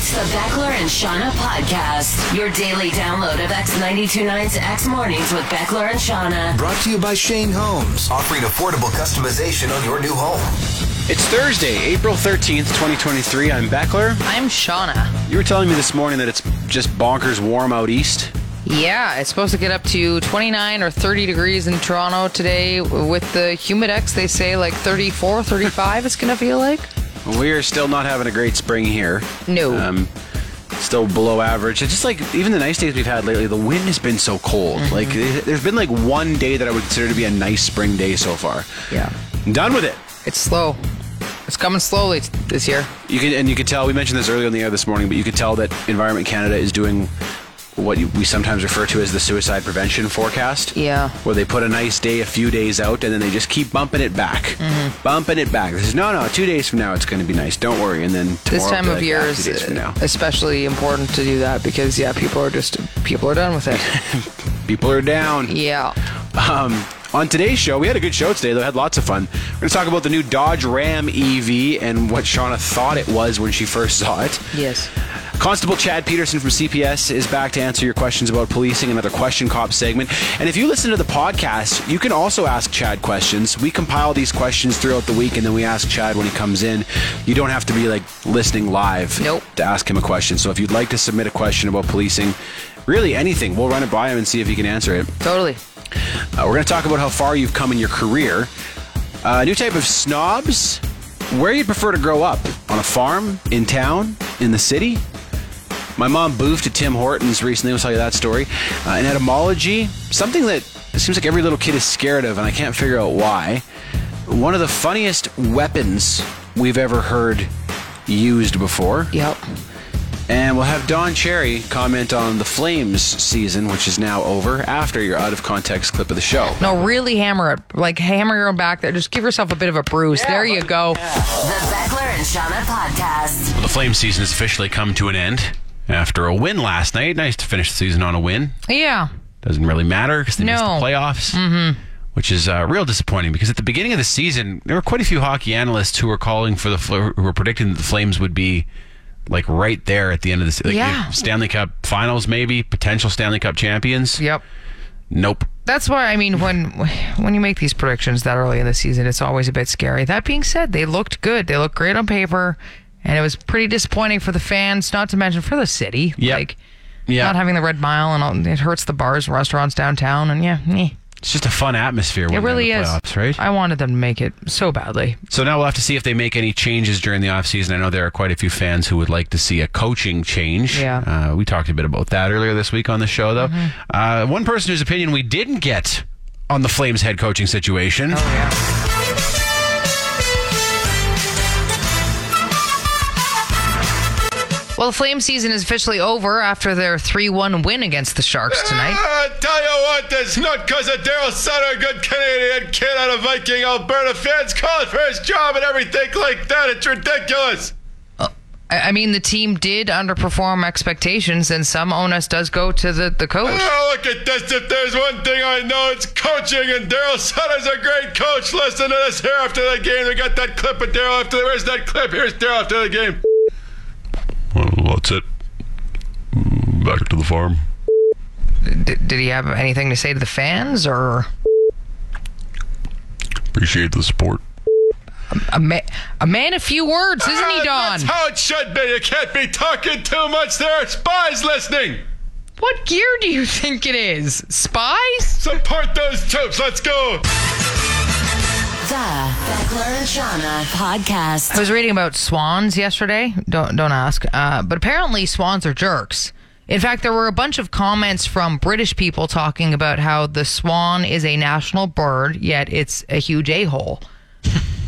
It's the Beckler and Seanna podcast, your daily download of X929's X Mornings with Beckler and Seanna. Brought to you by Shane Homes, offering affordable customization on your new home. It's Thursday, April 13th, 2023. I'm Beckler. I'm Seanna. You were telling me this morning that it's just bonkers warm out east. Yeah, it's supposed to get up to 29 or 30 degrees in Toronto today. With the humidex, they say like 34, 35 it's going to feel like. We are still not having a great spring here. No. Um, still below average. It's just like even the nice days we've had lately, the wind has been so cold. Mm-hmm. Like there's been like one day that I would consider to be a nice spring day so far. Yeah. I'm done with it. It's slow. It's coming slowly this year. You can and you could tell we mentioned this earlier on the air this morning, but you could tell that Environment Canada is doing what you, we sometimes refer to as the suicide prevention forecast. Yeah. Where they put a nice day a few days out and then they just keep bumping it back. Mm-hmm. Bumping it back. This is no, no, two days from now it's going to be nice. Don't worry. And then This time of be year "Ah, is two days from now. especially important to do that because, yeah, people are just, people are done with it. People are down. yeah. Um, on today's show, we had a good show today, though. Had lots of fun. We're going to talk about the new Dodge Ram EV and what Seanna thought it was when she first saw it. Yes. Constable Chad Peterson from CPS is back to answer your questions about policing, another question cop segment. And if you listen to the podcast, you can also ask Chad questions. We compile these questions throughout the week and then we ask Chad when he comes in. You don't have to be like listening live Nope. to ask him a question. So if you'd like to submit a question about policing, really anything, we'll run it by him and see if he can answer it. Totally. Uh, we're going to talk about how far you've come in your career. Uh, new type of snobs. Where you'd prefer to grow up? On a farm? In town? In the city? My mom boofed to Tim Hortons recently. We'll tell you that story. Uh, an etymology, something that it seems like every little kid is scared of, and I can't figure out why. One of the funniest weapons we've ever heard used before. Yep. And we'll have Don Cherry comment on the Flames season, which is now over, after your out of context clip of the show. No, really hammer it. Like, hammer your own back there. Just give yourself a bit of a bruise. there you go. The Beckler and Seanna podcast. The Flame season has officially come to an end after a win last night. Nice to finish the season on a win. Yeah. Doesn't really matter because they missed the No. playoffs, mm-hmm. which is uh, real disappointing because at the beginning of the season, there were quite a few hockey analysts who were calling for the who were predicting that the Flames would be like right there at the end of the like, Yeah. Stanley Cup Finals, maybe potential Stanley Cup champions. Yep. Nope. That's why I mean when when you make these predictions that early in the season, it's always a bit scary. That being said, they looked good. They looked great on paper, and it was pretty disappointing for the fans. Not to mention for the city, Yep. like Yeah, not having the red mile, and all, it hurts the bars, and restaurants downtown, and yeah, eh. it's just a fun atmosphere. it really is. playoffs, right? I wanted them to make it so badly. So now we'll have to see if they make any changes during the offseason. I know there are quite a few fans who would like to see a coaching change. Yeah. Mm-hmm. Uh, we talked a bit about that earlier this week on the show, though. Uh, one person whose opinion we didn't get on the Flames head coaching situation. Oh yeah. Well, the Flame season is officially over after their 3 1 win against the Sharks tonight. I tell you what, it's not because of Darryl Sutter, a good Canadian kid out of Viking, Alberta. Fans calling for his job and everything like that. It's ridiculous. Uh, I I mean, the team did underperform expectations, and some onus does go to the, the coach. Oh, look at this. If there's one thing I know, it's coaching, and Darryl Sutter's a great coach. Listen to this here after the game. We got that clip of Darryl after the. Where's that clip? Here's Darryl after the game. That's it. Mm, Back to the farm. D- did he have anything to say to the fans, or Appreciate the support. a, ma- a man of few words, isn't he, Ah, Don? That's how it should be. You can't be talking too much. There are spies listening. What gear do you think it is? Spies? Support those troops. Let's go. The Beckler and Seanna podcast. I was reading about swans yesterday. Don't don't ask. Uh, but apparently swans are jerks. In fact, there were a bunch of comments from British people talking about how the swan is a national bird, yet it's a huge a hole.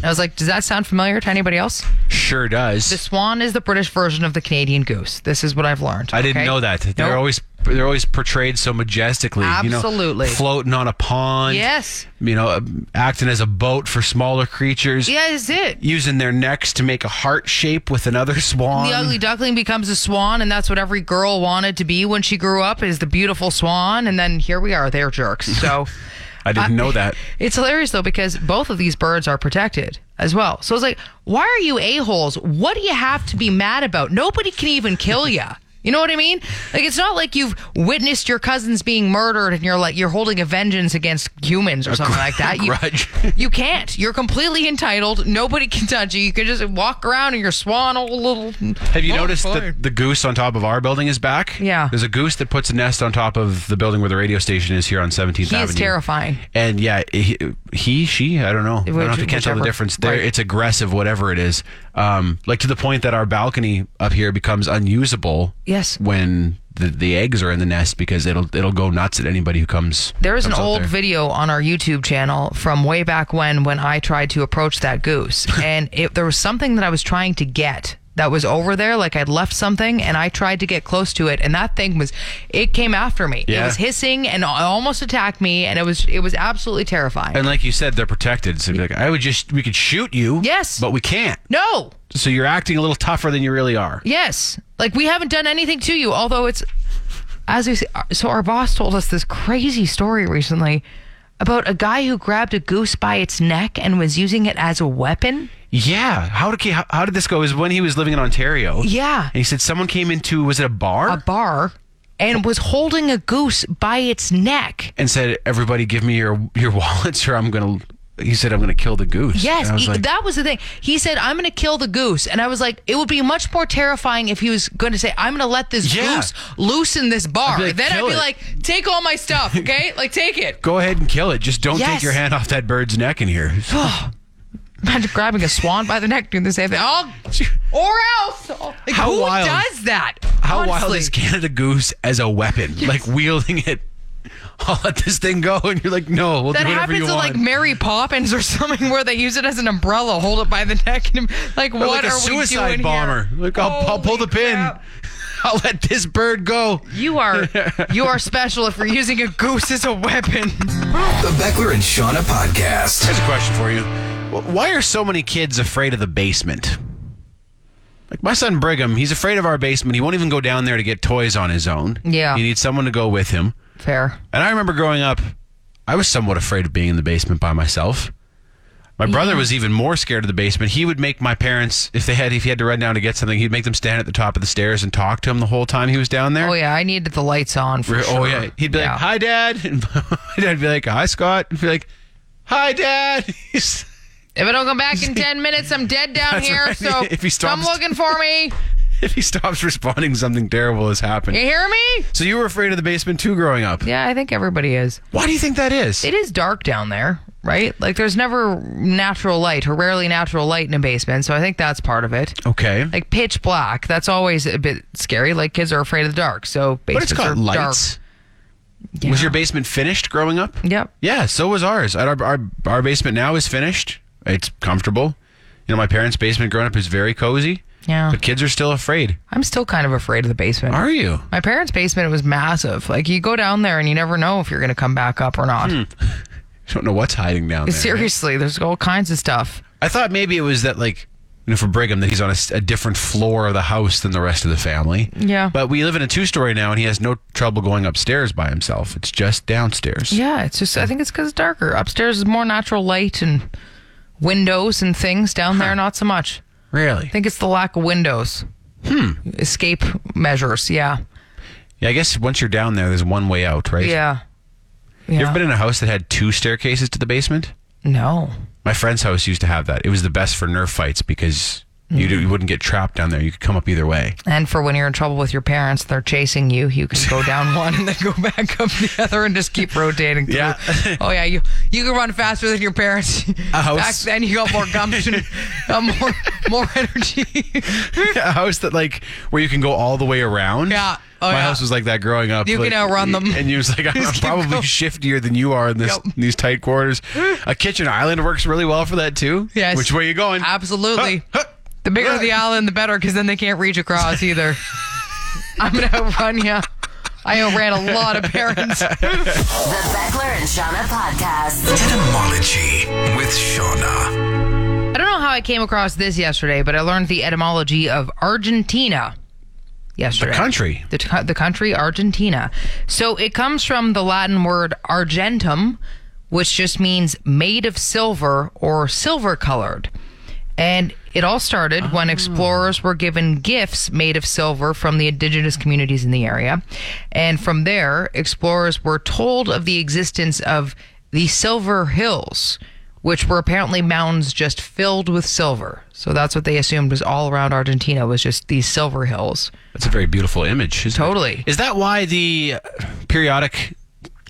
I was like, does that sound familiar to anybody else? Sure does. The swan is the British version of the Canadian goose. This is what I've learned. I didn't okay? know that. They're Nope. always they're always portrayed so majestically. Absolutely. You know, floating on a pond. Yes. You know, acting as a boat for smaller creatures. Yeah, is it? Using their necks to make a heart shape with another swan. The ugly duckling becomes a swan, and that's what every girl wanted to be when she grew up is the beautiful swan. And then here we are, they're jerks. So I didn't know that. It's hilarious though because both of these birds are protected as well. So it's like, why are you a holes? What do you have to be mad about? Nobody can even kill you. You know what I mean? Like it's not like you've witnessed your cousins being murdered and you're like you're holding a vengeance against humans or something like that. You, grudge. you can't. You're completely entitled. Nobody can touch you. You can just walk around in your swan old little. Have you Oh, noticed fine. that the goose on top of our building is back? Yeah. There's a goose that puts a nest on top of the building where the radio station is here on 17th He Avenue. is terrifying. And yeah, he, he she, I don't know. I don't know if you can't tell the difference. There, Right. it's aggressive, whatever it is. Um, like to the point that our balcony up here becomes unusable. Yes. When the, the eggs are in the nest because it'll it'll go nuts at anybody who comes. There is an comes out old there. video on our YouTube channel from way back when when I tried to approach that goose, and it, there was something that I was trying to get that was over there. Like I'd left something, and I tried to get close to it, and that thing was, it came after me. It was hissing and almost attacked me, and it was it was absolutely terrifying. And like you said, they're protected. So like, I would just we could shoot you. Yes. But we can't. no, So you're acting a little tougher than you really are. Yes. Like we haven't done anything to you, although it's as we say, so our boss told us this crazy story recently about a guy who grabbed a goose by its neck and was using it as a weapon. Yeah. How did how, how did this go? It was when he was living in Ontario. Yeah. And he said someone came into was it a bar? A bar and was holding a goose by its neck. and said, "Everybody, give me your your wallets, or I'm gonna." He said, "I'm gonna kill the goose." Yes, was he- like, that was the thing. He said, "I'm going to kill the goose," and I was like, "It would be much more terrifying if he was going to say, I'm going to let this Yeah. goose loose in this bar." I'd like, then I'd be it." like, "Take all my stuff, okay? like, take it." "Go ahead and kill it. Just don't Yes. take your hand off that bird's neck in here." Imagine grabbing a swan by the neck doing the same thing. Oh, or else. Like, How who wild- does that? How wild is Canada Goose as a weapon? Like wielding it. I'll let this thing go, and you're like, "No, we'll That do whatever happens you to want." like Mary Poppins or something where they use it as an umbrella, hold it by the neck, and like Or what like a are we suicide doing bomber. Here? Like I'll, I'll pull the pin. crap. I'll let this bird go. You are you are special if you're using a goose as a weapon. The Beckler and Seanna podcast. Here's a question for you. Wh- Why are so many kids afraid of the basement? Like my son Brigham, he's afraid of our basement. He won't even go down there to get toys on his own. Yeah. He needs someone to go with him. Fair. And I remember growing up, I was somewhat afraid of being in the basement by myself. My brother was even more scared of the basement. He would make my parents, if they had, if he had to run down to get something, he'd make them stand at the top of the stairs and talk to him the whole time he was down there. Oh yeah, I needed the lights on for Re- oh, sure. Oh yeah, he'd be Yeah. like, "Hi, Dad," and my dad'd be like, "Hi, Scott." He'd be like, "Hi, Dad." He's- If I don't come back in ten minutes, I'm dead down That's here. right. So If he come stops- looking for me. if he stops responding, something terrible has happened. You hear me? So you were afraid of the basement too, growing up. Yeah, I think everybody is. Why do you think that is? It is dark down there, right? Like there's never natural light or rarely natural light in a basement, so I think that's part of it. okay, Like pitch black, that's always a bit scary. Like kids are afraid of the dark, so but it's got are lights. dark. Was Yeah. your basement finished growing up? Yep. Yeah, so was ours. Our, our our basement now is finished. It's comfortable. You know, my parents' basement growing up is very cozy. Yeah. But kids are still afraid. I'm still kind of afraid of the basement. Are you? My parents' basement was massive. Like you go down there and you never know if you're going to come back up or not. I hmm. don't know what's hiding down there. Seriously, there's all kinds of stuff. I thought maybe it was that like you know for Brigham that he's on a different floor of the house than the rest of the family. Yeah. But we live in a two story now, and he has no trouble going upstairs by himself. It's just downstairs. Yeah, it's just I think it's because it's darker. Upstairs is more natural light and windows and things. Down there, not so much. Really? I think it's the lack of windows. Hmm. Escape measures. Yeah. Yeah. I guess once you're down there, there's one way out, right? Yeah. You Yeah. ever been in a house that had two staircases to the basement? No. My friend's house used to have that. It was the best for nerf fights because you, do, mm. you wouldn't get trapped down there. You could come up either way. And for when you're in trouble with your parents, they're chasing you. You can go down one and then go back up the other and just keep rotating. Through. Yeah. oh yeah, you you can run faster than your parents. A house. Back then, you got more gumption, got more more energy. a house that like where you can go all the way around. Yeah. Oh, My yeah. house was like that growing up. You can outrun them. And you was like, I'm probably going. shiftier than you are in this Yep. these tight quarters. A kitchen island works really well for that too. Yes. Which way you going? Absolutely. Huh, huh. The bigger the island, the better, because then they can't reach across either. I'm gonna outrun you. I outran a lot of parents. The Beckler and Seanna podcast. Etymology with Seanna. I don't know how I came across this yesterday, but I learned the etymology of Argentina yesterday. The country. The, t- the country, Argentina. So it comes from the Latin word argentum, which just means made of silver or silver colored. And it all started when ah. explorers were given gifts made of silver from the indigenous communities in the area. And from there, explorers were told of the existence of the Silver Hills, which were apparently mountains just filled with silver. So that's what they assumed was all around Argentina was just these silver hills. That's a very beautiful image. Totally. Is that why the periodic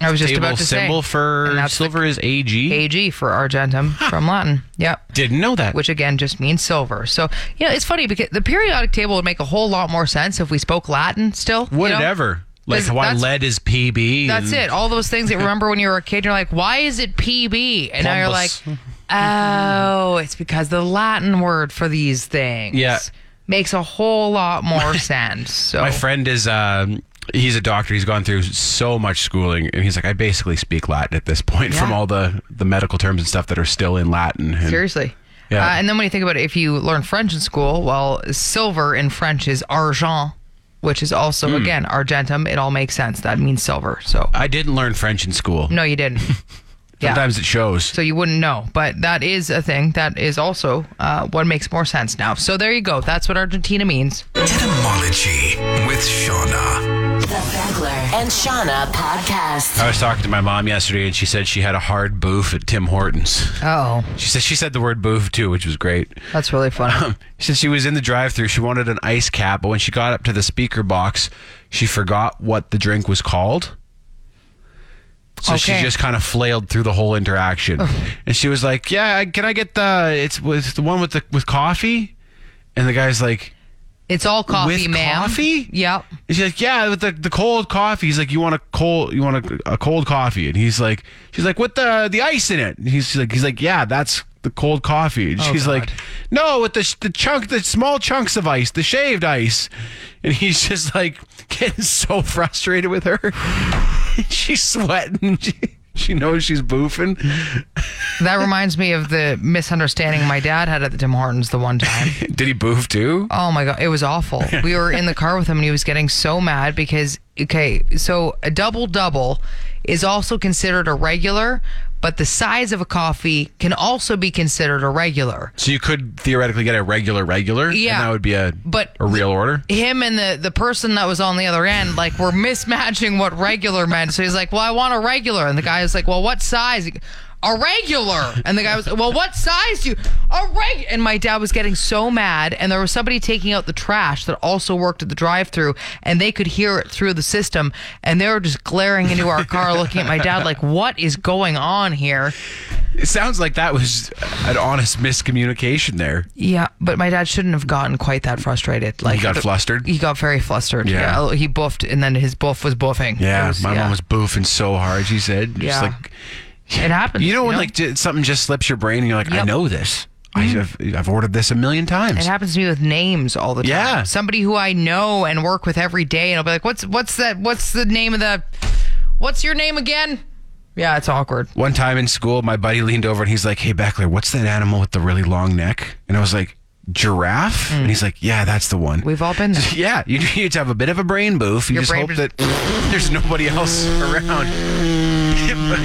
I was just about to symbol say. for And that's the silver is AG? AG for Argentum from Latin. Yep. Didn't know that. Which again just means silver. So, you know, it's funny because the periodic table would make a whole lot more sense if we spoke Latin still. you know? it ever? Like why lead is PB? That's it. All those things that remember when you were a kid, you're like, why is it PB? And now you're like, oh, it's because the Latin word for these things Yeah. makes a whole lot more sense. So My friend is um he's a doctor. He's gone through so much schooling and he's like I basically speak Latin at this point from all the the medical terms and stuff that are still in Latin. And Seriously. Yeah. Uh, and then when you think about it, if you learn French in school, well, silver in French is argent, which is also, Hmm. again, argentum. It all makes sense. That means silver. So, I didn't learn French in school. no, you didn't. yeah. Sometimes it shows. So you wouldn't know. But that is a thing. That is also uh, what makes more sense now. So there you go. That's what Argentina means. Etymology with Seanna. The Beckler and Seanna podcast. I was talking to my mom yesterday and she said she had a hard boof at Tim Hortons. Oh, She said she said the word boof too, which was great. that's really funny. Um, she said she was in the drive-through. She wanted an ice cap, but when she got up to the speaker box, she forgot what the drink was called. So Okay. she just kind of flailed through the whole interaction, and she was like, "Yeah, can I get the it's with the one with the with coffee?" And the guy's like, It's all coffee, With ma'am. coffee? Yep. and she's like, "Yeah, with the, the cold coffee." He's like, "You want a cold? You want a, a cold coffee?" And he's like, "She's like, with the the ice in it." And he's like, "He's like, yeah, that's the cold coffee." And oh, she's like, "No, with the the chunk, the small chunks of ice, the shaved ice." And he's just like getting so frustrated with her. she's sweating. She, she knows she's boofing. That reminds me of the misunderstanding my dad had at the Tim Hortons the one time. Did he boof too? Oh my god, it was awful. We were in the car with him and he was getting so mad because okay, so a double double is also considered a regular, but the size of a coffee can also be considered a regular. So you could theoretically get a regular regular, Yeah. and that would be a But a real order. Him and the the person that was on the other end like were mismatching what regular meant. So he's like, "Well, I want a regular." And the guy is like, "Well, what size?" A regular. And the guy was, "Well, what size do you?" A reg. And my dad was getting so mad and there was somebody taking out the trash that also worked at the drive-through and they could hear it through the system and they were just glaring into our car looking at my dad like, "What is going on here?" It sounds like that was an honest miscommunication there. Yeah, but my dad shouldn't have gotten quite that frustrated. Like He got flustered? He got very flustered. Yeah. Yeah, he boofed, and then his boof was boofing. It Yeah, was- my yeah. mom was boofing so hard. She said, just Yeah. like It happens. you know when like j- something just slips your brain and you're like, I know this. I mm-hmm. have, I've ordered this a million times. It happens to me with names all the time. Yeah. Somebody who I know and work with every day, and I'll be like, "What's what's that? What's the name of the? What's your name again?" Yeah, it's awkward. One time in school, my buddy leaned over and he's like, "Hey Beckler, what's that animal with the really long neck?" And I was like, "Giraffe." And he's like, "Yeah, that's the one." We've all been there. yeah, you need to have a bit of a brain boof. You Your just hope that there's nobody else around.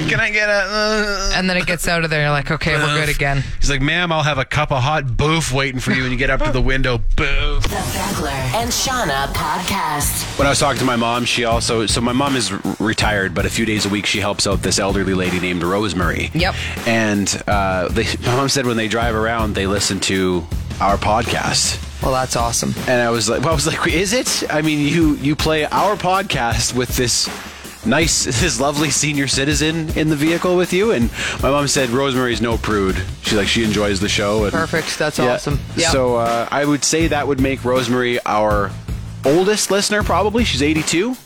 Can I get a? uh, And then it gets out of there. You're like, "Okay, we're good again." He's like, "Ma'am, I'll have a cup of hot boof waiting for you." And you get up to the window, boof. The Beckler and Seanna podcast. When I was talking to my mom, she also so my mom is r- retired, but a few days a week she helps out this elderly lady named Rosemary. Yep. And uh, they, my mom said when they drive around, they listen to our podcast. Well, that's awesome. And I was like, well, I was like, is it? I mean, you you play our podcast with this nice, this lovely senior citizen in the vehicle with you. And my mom said Rosemary's no prude. She like she enjoys the show. And, Perfect. That's Yeah. awesome. Yeah. So uh, I would say that would make Rosemary our oldest listener, probably. She's 82.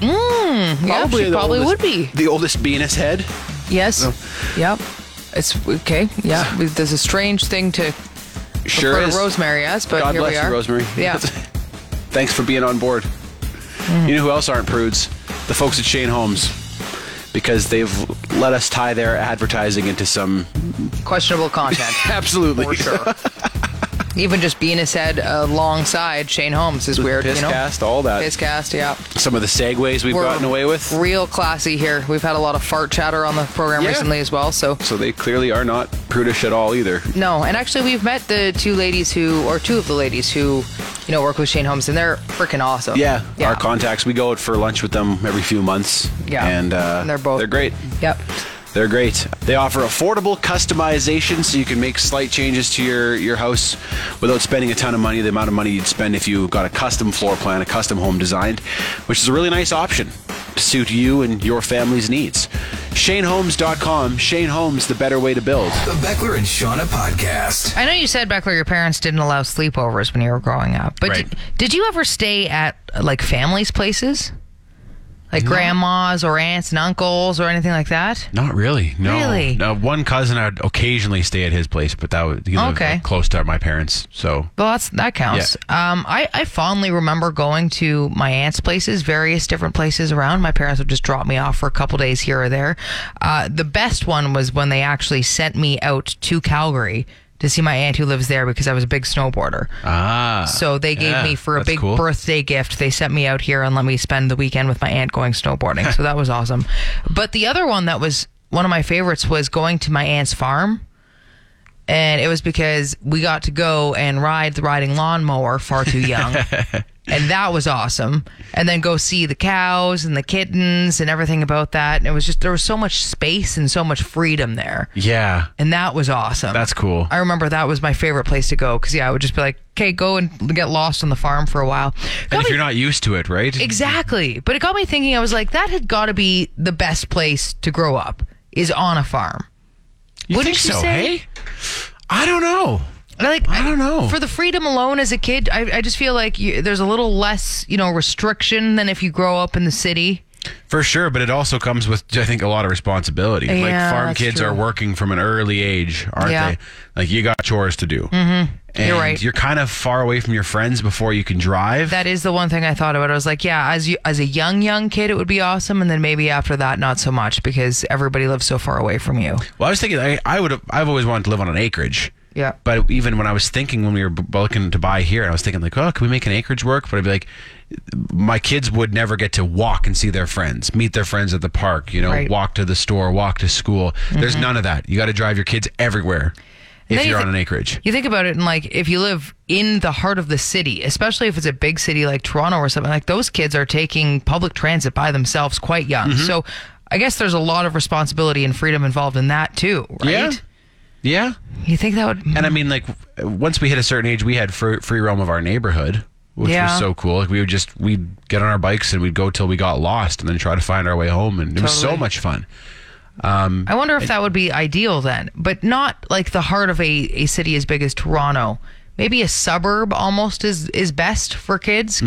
yeah, she the probably oldest- would be. The oldest Venus head. Yes. Yep. It's okay. Yeah. There's a strange thing to Sure is. Rosemary as, but God here bless we you. Rosemary. Yeah. Thanks for being on board. You know who else aren't prudes? The folks at Shane Homes. Because they've let us tie their advertising into some. Questionable content. Absolutely. For sure. Even just being a said alongside Shane Homes is weird, you know? cast, all that. Pisscast, yeah. Some of the segues we've We're gotten away with. Real classy here. We've had a lot of fart chatter on the program Yeah. recently as well, so So they clearly are not prudish at all either. no. And actually, we've met the two ladies who, or two of the ladies who, you know, work with Shane Homes, and they're freaking awesome. Yeah, yeah. our contacts. We go out for lunch with them every few months. Yeah. and, uh, And they're both- they're great. Yep. They're great. They offer affordable customization, so you can make slight changes to your your house without spending a ton of money. The amount of money you'd spend if you got a custom floor plan, a custom home designed, which is a really nice option to suit you and your family's needs. ShaneHomes.com. Shane Homes, the better way to build. The Beckler and Seanna podcast. I know you said Beckler, your parents didn't allow sleepovers when you were growing up, but Right. did, did you ever stay at like families' places, like grandmas or aunts and uncles or anything like that? Not really. No. Really? No, one cousin I'd occasionally stay at his place, but that was Okay. like, close to my parents. So Well, that's that counts. Yeah. Um, I, I fondly remember going to my aunt's places, various different places around. My parents would just drop me off for a couple days here or there. Uh, the best one was when they actually sent me out to Calgary to see my aunt who lives there because I was a big snowboarder. ah, So they gave yeah, me for a big cool. birthday gift. They sent me out here and let me spend the weekend with my aunt going snowboarding. so that was awesome. But the other one that was one of my favorites was going to my aunt's farm. And it was because we got to go and ride the riding lawnmower far too young. and that was awesome. And then go see the cows and the kittens and everything about that. And it was just, there was so much space and so much freedom there. Yeah, And that was awesome. that's cool. I remember that was my favorite place to go because yeah, I would just be like, okay, go and get lost on the farm for a while. Got and if me- you're not used to it, right? exactly, but it got me thinking. I was like, that had got to be the best place to grow up is on a farm. You Wouldn't think you so? say? Hey, I don't know. Like, I don't know. For the freedom alone as a kid, I, I just feel like you, there's a little less, you know, restriction than if you grow up in the city. For sure, but it also comes with, I think, a lot of responsibility. like Yeah, farm that's kids true. are working from an early age, aren't Yeah. they? Like you got chores to do. Mm-hmm. And You're right. You're kind of far away from your friends before you can drive. That is the one thing I thought about. I was like, yeah, as you as a young young kid, it would be awesome, and then maybe after that, not so much because everybody lives so far away from you. well, I was thinking, I, I would. have I've always wanted to live on an acreage. Yeah. But even when I was thinking when we were b- looking to buy here, I was thinking like, oh, can we make an acreage work? But I'd be like, my kids would never get to walk and see their friends, meet their friends at the park, you know, Right. walk to the store, walk to school. There's none of that. You got to drive your kids everywhere if then you you're on an acreage. You think about it, and like if you live in the heart of the city, especially if it's a big city like Toronto or something, like those kids are taking public transit by themselves quite young. Mm-hmm. So I guess there's a lot of responsibility and freedom involved in that too, right? Yeah. Yeah. You think that would? And I mean, like, once we hit a certain age, we had free, free roam of our neighborhood, which Yeah. was so cool. Like, we would just we'd get on our bikes and we'd go till we got lost, and then try to find our way home, and it was so much fun. Um, I wonder if that would be ideal then, but not like the heart of a, a city as big as Toronto. Maybe a suburb almost is is best for kids Mm-hmm.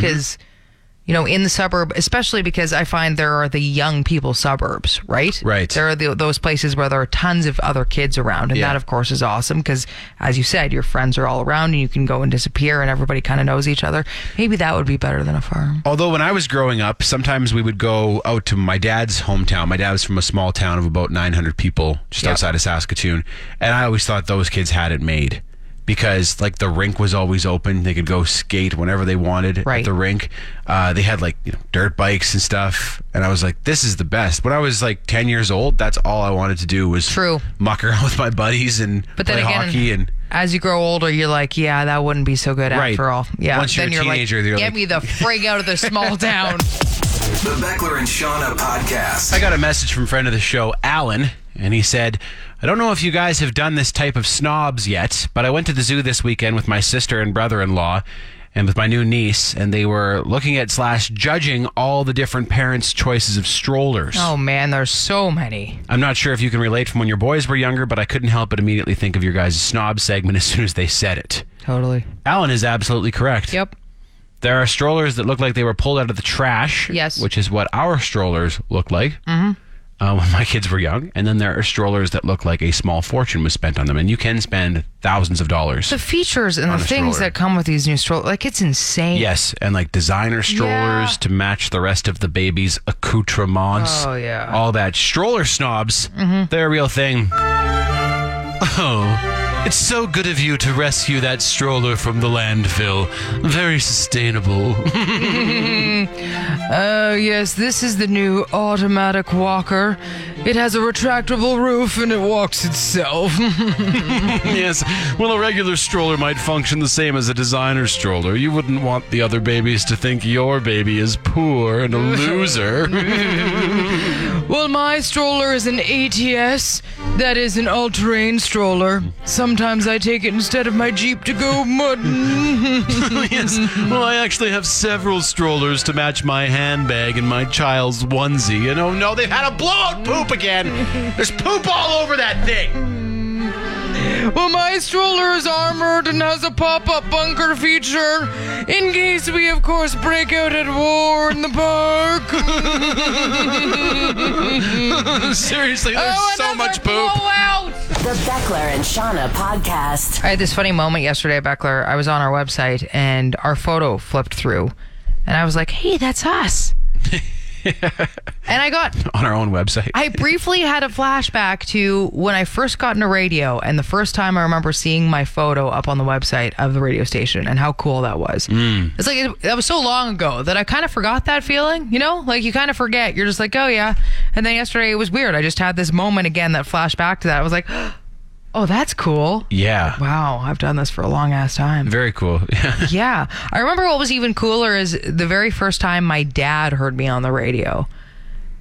You know, in the suburb, especially because I find there are the young people suburbs, right? Right. There are the, those places where there are tons of other kids around. And Yeah. that, of course, is awesome because, as you said, your friends are all around and you can go and disappear and everybody kind of knows each other. Maybe that would be better than a farm. Although when I was growing up, sometimes we would go out to my dad's hometown. My dad was from a small town of about 900 people, just Yep. outside of Saskatoon, and I always thought those kids had it made because like the rink was always open. They could go skate whenever they wanted Right. at the rink. Uh, they had like you know, dirt bikes and stuff, and I was like, "This is the best." When I was like 10 years old, that's all I wanted to do was True. muck around with my buddies and But then play again, hockey and. as you grow older, you're like, yeah, that wouldn't be so good Right. after all. Yeah. Once you're then a you're teenager, like, you're get like- me the frig out of the small town. The Beckler and Seanna podcast. I got a message from friend of the show, Alan, and he said, I don't know if you guys have done this type of snobs yet, but I went to the zoo this weekend with my sister and brother in law and with my new niece, and they were looking at slash judging all the different parents' choices of strollers. Oh man, there's so many. I'm not sure if you can relate from when your boys were younger, but I couldn't help but immediately think of your guys' snob segment as soon as they said it. Totally. Alan is absolutely correct. Yep. There are strollers that look like they were pulled out of the trash. Yes. Which is what our strollers look like. Mm-hmm. Uh, when my kids were young. And then there are strollers that look like a small fortune was spent on them. And you can spend thousands of dollars. The features and the things stroller. that come with these new strollers, like it's insane. Yes, and like designer strollers Yeah. to match the rest of the baby's accoutrements. Oh, yeah. Mm-hmm. All that. Stroller snobs, they're a real thing. Oh, it's so good of you to rescue that stroller from the landfill. Very sustainable. Oh, yes, this is the new automatic walker. It has a retractable roof and it walks itself. yes, well, a regular stroller might function the same as a designer stroller. You wouldn't want the other babies to think your baby is poor and a loser. well, my stroller is an ATS. That is an all terrain stroller. Sometimes I take it instead of my Jeep to go mudding. yes. Well, I actually have several strollers to match my handbag and my child's onesie. And oh no, they've had a blowout poop again. There's poop all over that thing. Well, my stroller is armored and has a pop up bunker feature in case we, of course, break out at war in the park. Seriously, there's Oh, so much poop. blowout! The Beckler and Seanna podcast. I had this funny moment yesterday, Beckler. I was on our website and our photo flipped through, and I was like, "Hey, that's us." and I got On our own website. I briefly had a flashback to when I first got into radio and the first time I remember seeing my photo up on the website of the radio station and how cool that was. Mm. It's like it, that was so long ago that I kind of forgot that feeling, you know? Like you kind of forget. You're just like, "Oh yeah." And then yesterday it was weird. I just had this moment again that flashed back to that. I was like, "Oh, that's cool." yeah. Wow, I've done this for a long ass time. Very cool. Yeah. I remember what was even cooler is the very first time my dad heard me on the radio.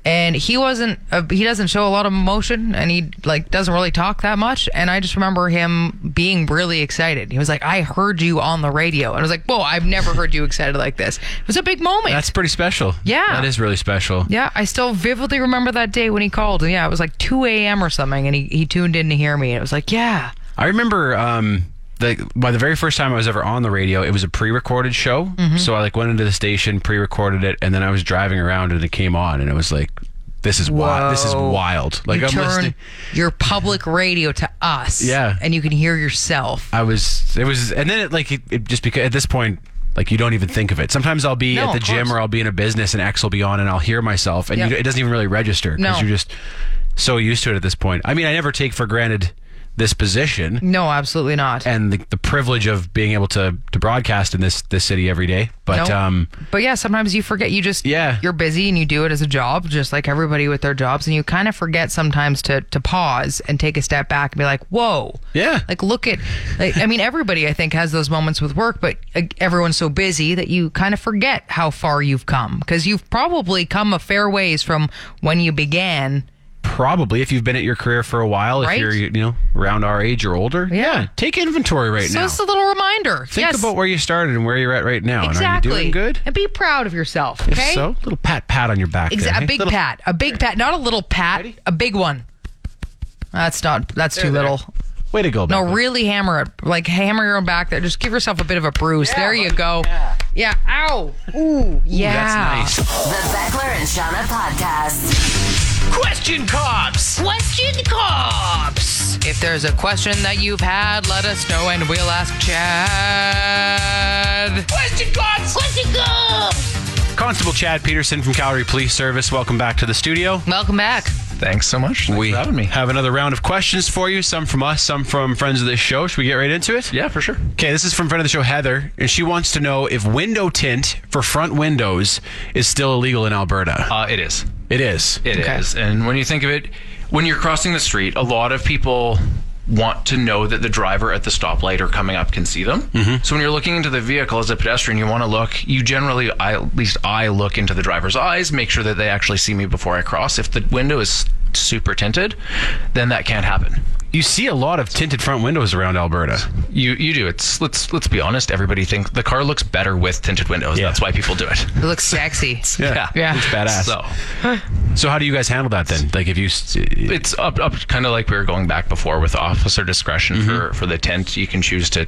And he wasn't, uh, he doesn't show a lot of emotion and he like doesn't really talk that much. And I just remember him being really excited. He was like, I heard you on the radio. And I was like, whoa, I've never heard you excited like this. It was a big moment. That's pretty special. Yeah. That is really special. yeah, I still vividly remember that day when he called. And yeah, it was like 2 a.m. or something. And he, he tuned in to hear me. And it was like, yeah. I remember um, the by the very first time I was ever on the radio, it was a pre-recorded show. Mm-hmm. So I like went into the station, pre-recorded it, and then I was driving around and it came on, and it was like, this is wild. This is wild. Like you I'm turn listening. your public radio to us. Yeah. And you can hear yourself. I was. It was, and then it like it, it just because at this point. Like you don't even think of it. Sometimes I'll be No, at the gym or I'll be in a business and X will be on and I'll hear myself and Yep. you, it doesn't even really register because No. you're just so used to it at this point. I mean, I never take for granted this position No, absolutely not. and the, the privilege of being able to to broadcast in this this city every day. But No. um, but yeah, sometimes you forget. You just Yeah. you're busy and you do it as a job, just like everybody with their jobs, and you kind of forget sometimes to to pause and take a step back and be like, "Whoa, Yeah. Like look at, like, I mean, everybody I think has those moments with work, but everyone's so busy that you kind of forget how far you've come because you've probably come a fair ways from when you began. Probably if you've been at your career for a while, Right. if you're you know around our age or older, Yeah. take inventory right So now. it's a little reminder. Think yes, about where you started and where you're at right now. exactly. And are you doing good? And be proud of yourself. If Okay. so, little pat pat on your back. Exa- there, a hey? big Little- pat, a big pat, not a little pat, Ready? a big one. That's not. That's too there. little. Way to go, No, Becca. really hammer it. Like hammer your own back there. Just give yourself a bit of a bruise. there you go. Yeah. Ow. Ooh. Yeah. That's nice. The Beckler and Seanna podcast. Question cops. Question cops. If there's a question that you've had, let us know and we'll ask Chad. Question cops. Question cops. Constable Chad Peterson from Calgary Police Service. Welcome back to the studio. Welcome back. Thanks so much. Thanks we for having me. have another round of questions for you. Some from us, some from friends of the show. Should we get right into it? Yeah, for sure. Okay, this is from friend of the show Heather, and she wants to know if window tint for front windows is still illegal in Alberta. Uh, it is. It is. It is. Okay. And when you think of it, when you're crossing the street, a lot of people want to know that the driver at the stoplight or coming up can see them. Mm-hmm. So when you're looking into the vehicle as a pedestrian, you want to look. You generally, I, at least I look into the driver's eyes, make sure that they actually see me before I cross. If the window is super tinted, then that can't happen. You see a lot of tinted front windows around Alberta. You you do. It's let's let's be honest. Everybody thinks the car looks better with tinted windows. Yeah. That's why people do it. It looks sexy. Yeah. Yeah. It's badass. So So how do you guys handle that then? Like if you s- it's up up kind of like we were going back before with officer discretion Mm-hmm. for for the tint. You can choose to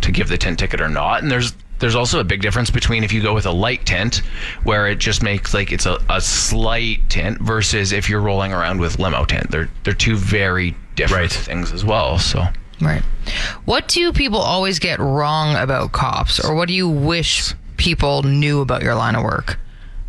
to give the tint ticket or not. And there's there's also a big difference between if you go with a light tint, where it just makes like it's a, a slight tint, versus if you're rolling around with limo tint. They're they're two very different things as well. So Right. What do people always get wrong about cops, or what do you wish people knew about your line of work?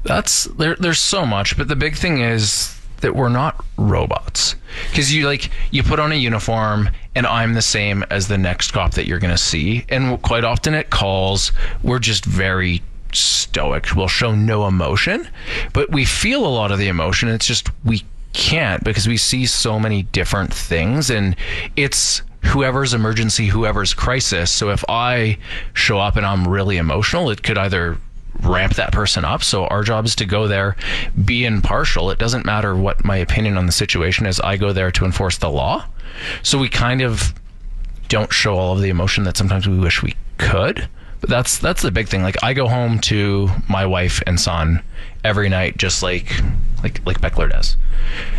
that's there. There's so much, but the big thing is that we're not robots because you like you put on a uniform and I'm the same as the next cop that you're gonna see, and quite often at calls we're just very stoic. We'll show no emotion, but we feel a lot of the emotion. It's just we can't because we see so many different things, and it's whoever's emergency, whoever's crisis. So if I show up and I'm really emotional, it could either ramp that person up. So our job is to go there, be impartial. It doesn't matter what my opinion on the situation is. I go there to enforce the law. So we kind of don't show all of the emotion that sometimes we wish we could. But that's that's the big thing. Like I go home to my wife and son every night, just like like like Beckler does,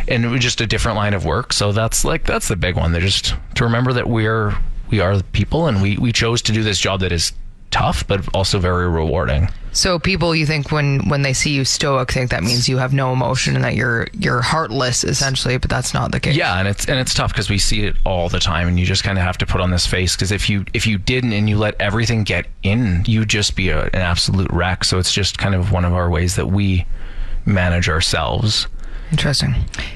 and it was just a different line of work. So that's like that's the big one. They're just to remember that we're we are people, and we we chose to do this job that is tough, but also very rewarding. So people, you think when when they see you stoic, think that means you have no emotion and that you're you're heartless, essentially. But that's not the case. Yeah, and it's and it's tough because we see it all the time, and you just kind of have to put on this face because if you if you didn't and you let everything get in, you'd just be a, an absolute wreck. So it's just kind of one of our ways that we manage ourselves. Interesting.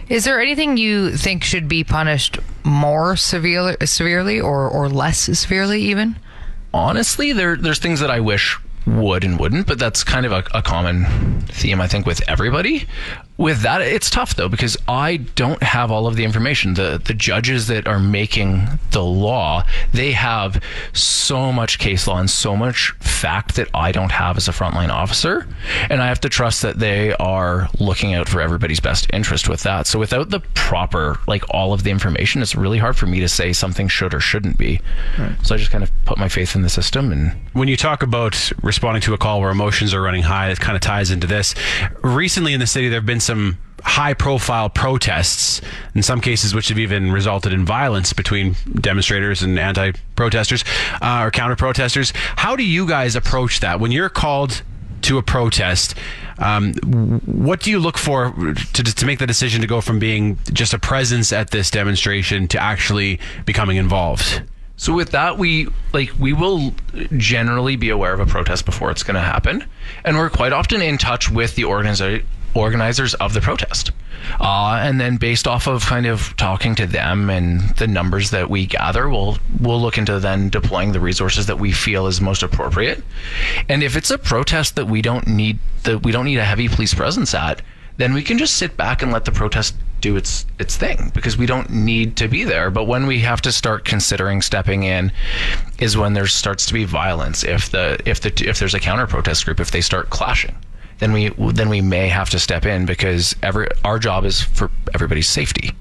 Is there anything you think should be punished more severely, severely, or or less severely, even? Honestly, there there's things that I wish would and wouldn't, but that's kind of a, a common theme I think with everybody. With that, it's tough though because I don't have all of the information. The the judges that are making the law, they have so much case law and so much fact that I don't have as a frontline officer, and I have to trust that they are looking out for everybody's best interest with that. So without the proper like all of the information, it's really hard for me to say something should or shouldn't be. So I just kind of put my faith in the system and When you talk about responding to a call where emotions are running high, it kind of ties into this. Recently in the city, there have been some high profile protests, in some cases, which have even resulted in violence between demonstrators and anti protesters uh, or counter protesters. How do you guys approach that? When you're called to a protest, um, what do you look for to, to make the decision to go from being just a presence at this demonstration to actually becoming involved? So with that, we like we will generally be aware of a protest before it's going to happen, and we're quite often in touch with the organizer organizers of the protest. Uh, and then based off of kind of talking to them and the numbers that we gather, we'll we'll look into then deploying the resources that we feel is most appropriate. And if it's a protest that we don't need that we don't need a heavy police presence at, then we can just sit back and let the protest do its its thing because we don't need to be there. But when we have to start considering stepping in, is when there starts to be violence. If the if the if there's a counter protest group, if they start clashing, then we then we may have to step in because every our job is for everybody's safety.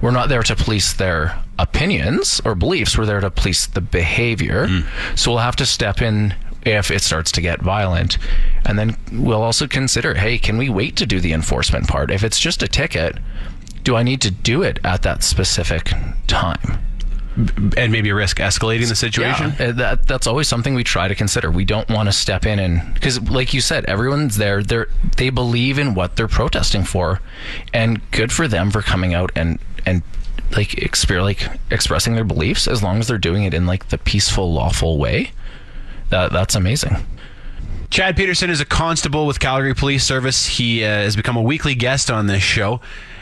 We're not there to police their opinions or beliefs. We're there to police the behavior. Hmm. So we'll have to step in if it starts to get violent. And then we'll also consider hey, can we wait to do the enforcement part? If it's just a ticket, do I need to do it at that specific time? And maybe risk escalating the situation? Yeah, that that's always something we try to consider. We don't want to step in and because, like you said, everyone's there. They they believe in what they're protesting for, and good for them for coming out and and like exper- like expressing their beliefs as long as they're doing it in like the peaceful, lawful way. That that's amazing. Chad Peterson is a constable with Calgary Police Service. He uh, has become a weekly guest on this show,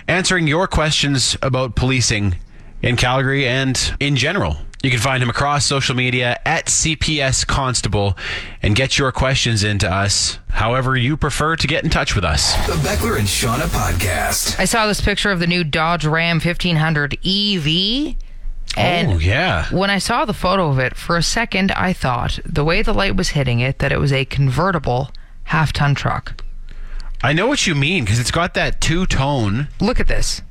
answering your questions about policing in Calgary and in general. You can find him across social media at CPS Constable and get your questions into us however you prefer to get in touch with us. The Beckler and Seanna podcast. I saw this picture of the new Dodge Ram 1500 EV. And oh, yeah. when I saw the photo of it, for a second, I thought the way the light was hitting it that it was a convertible half ton truck. I know what you mean because it's got that two tone. Look at this.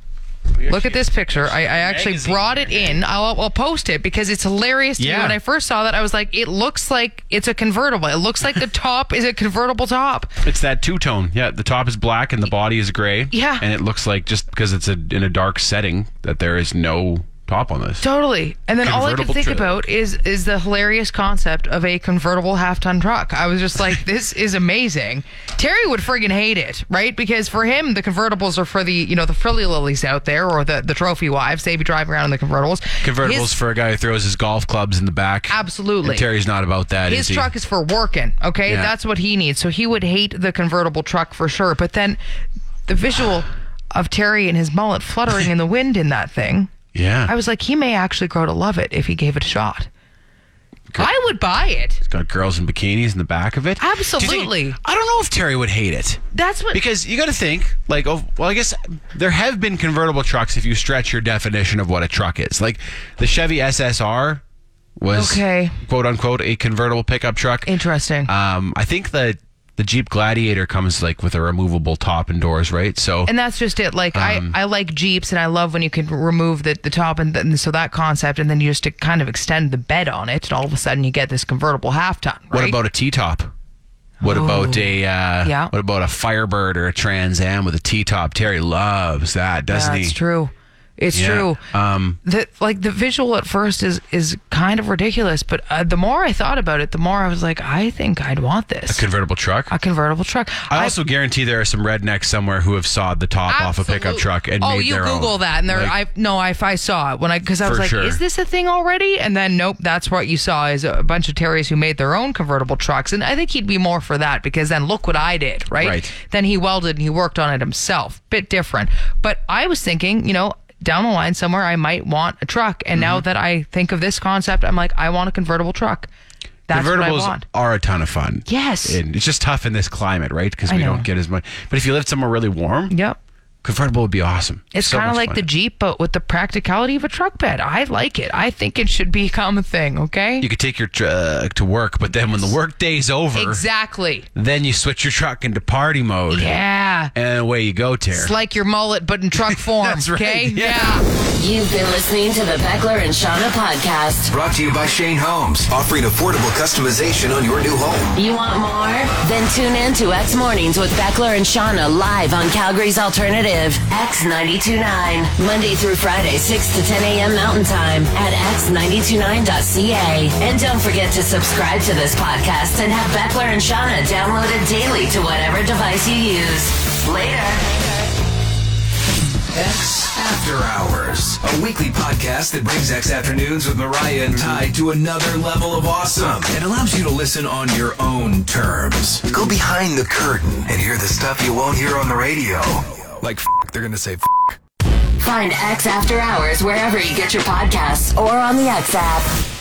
Look at this picture. I, I actually magazine brought it in. I'll, I'll post it because it's hilarious to me. Yeah. When I first saw that, I was like, it looks like it's a convertible. It looks like the top is a convertible top. It's that two tone. Yeah, the top is black and the body is gray. Yeah. And it looks like just because it's a, in a dark setting that there is no top on this. Totally. And then all I could think trailer. about is is the hilarious concept of a convertible half ton truck. I was just like, this is amazing. Terry would friggin' hate it, right? Because for him, the convertibles are for the you know the frilly lilies out there or the the trophy wives. They be driving around in the convertibles. Convertibles His- for a guy who throws his golf clubs in the back. Absolutely. And Terry's not about that. His is he? truck is for working. Okay, Yeah. that's what he needs. So he would hate the convertible truck for sure. But then the visual of Terry and his mullet fluttering in the wind in that thing. Yeah. I was like, he may actually grow to love it if he gave it a shot. I would buy it. It's got girls in bikinis in the back of it. Do think- Absolutely. I don't know if Terry would hate it. That's what. Because you got to think, like, oh, well, I guess there have been convertible trucks if you stretch your definition of what a truck is. Like the Chevy SSR was, Okay. quote unquote, a convertible pickup truck. Interesting. Um, I think the the Jeep Gladiator comes like with a removable top and doors, right? So and that's just it. Like Um, I, I like Jeeps, and I love when you can remove the, the top, and, then so that concept, and then you just to kind of extend the bed on it, and all of a sudden you get this convertible half ton. Right? what about a T top? What about a uh, Yeah. What about a Firebird or a Trans Am with a T top? Terry loves that, doesn't That's he? That's true. It's Yeah. true. Um, the like the visual at first is is kind of ridiculous, but uh, the more I thought about it, the more I was like, I think I'd want this. a convertible truck. a convertible truck. I also guarantee there are some rednecks somewhere who have sawed the top off a pickup truck and oh, made you their Google own. that, and there, Like, I no, I, I saw it when I because I was like, sure. is this a thing already? And then nope, that's what you saw is a bunch of Terriers who made their own convertible trucks, and I think he'd be more for that because then look what I did, right? Right. Then he welded and he worked on it himself, bit different. But I was thinking, you know. Down the line somewhere, I might want a truck, and now Mm-hmm. that I think of this concept, I'm like, I want a convertible truck. That's Convertibles are a ton of fun. Yes. and it's just tough in this climate, right? Because we don't get as much. But if you live somewhere really warm, Yep. Convertible would be awesome. It's So kind of like fun. the Jeep, but with the practicality of a truck bed. I like it. I think it should become a thing. Okay. You could take your truck uh, to work, but then when the work day's over, Exactly. then you switch your truck into party mode. Yeah. And away you go, Terry. It's like your mullet, but in truck form. That's right, Okay. yeah. You've been listening to the Beckler and Seanna podcast. Brought to you by Shane Homes, offering affordable customization on your new home. You want more? Then tune in to X Mornings with Beckler and Seanna live on Calgary's alternative, X929. Monday through Friday, 6 to 10 a.m. Mountain Time at x929.ca. And don't forget to subscribe to this podcast and have Beckler and Seanna downloaded daily to whatever device you use. Later. X After Hours, a weekly podcast that brings X Afternoons with Mariah and Ty to another level of awesome and allows you to listen on your own terms. Go behind the curtain and hear the stuff you won't hear on the radio. Like, they're gonna say, f- Find X After Hours wherever you get your podcasts or on the X app.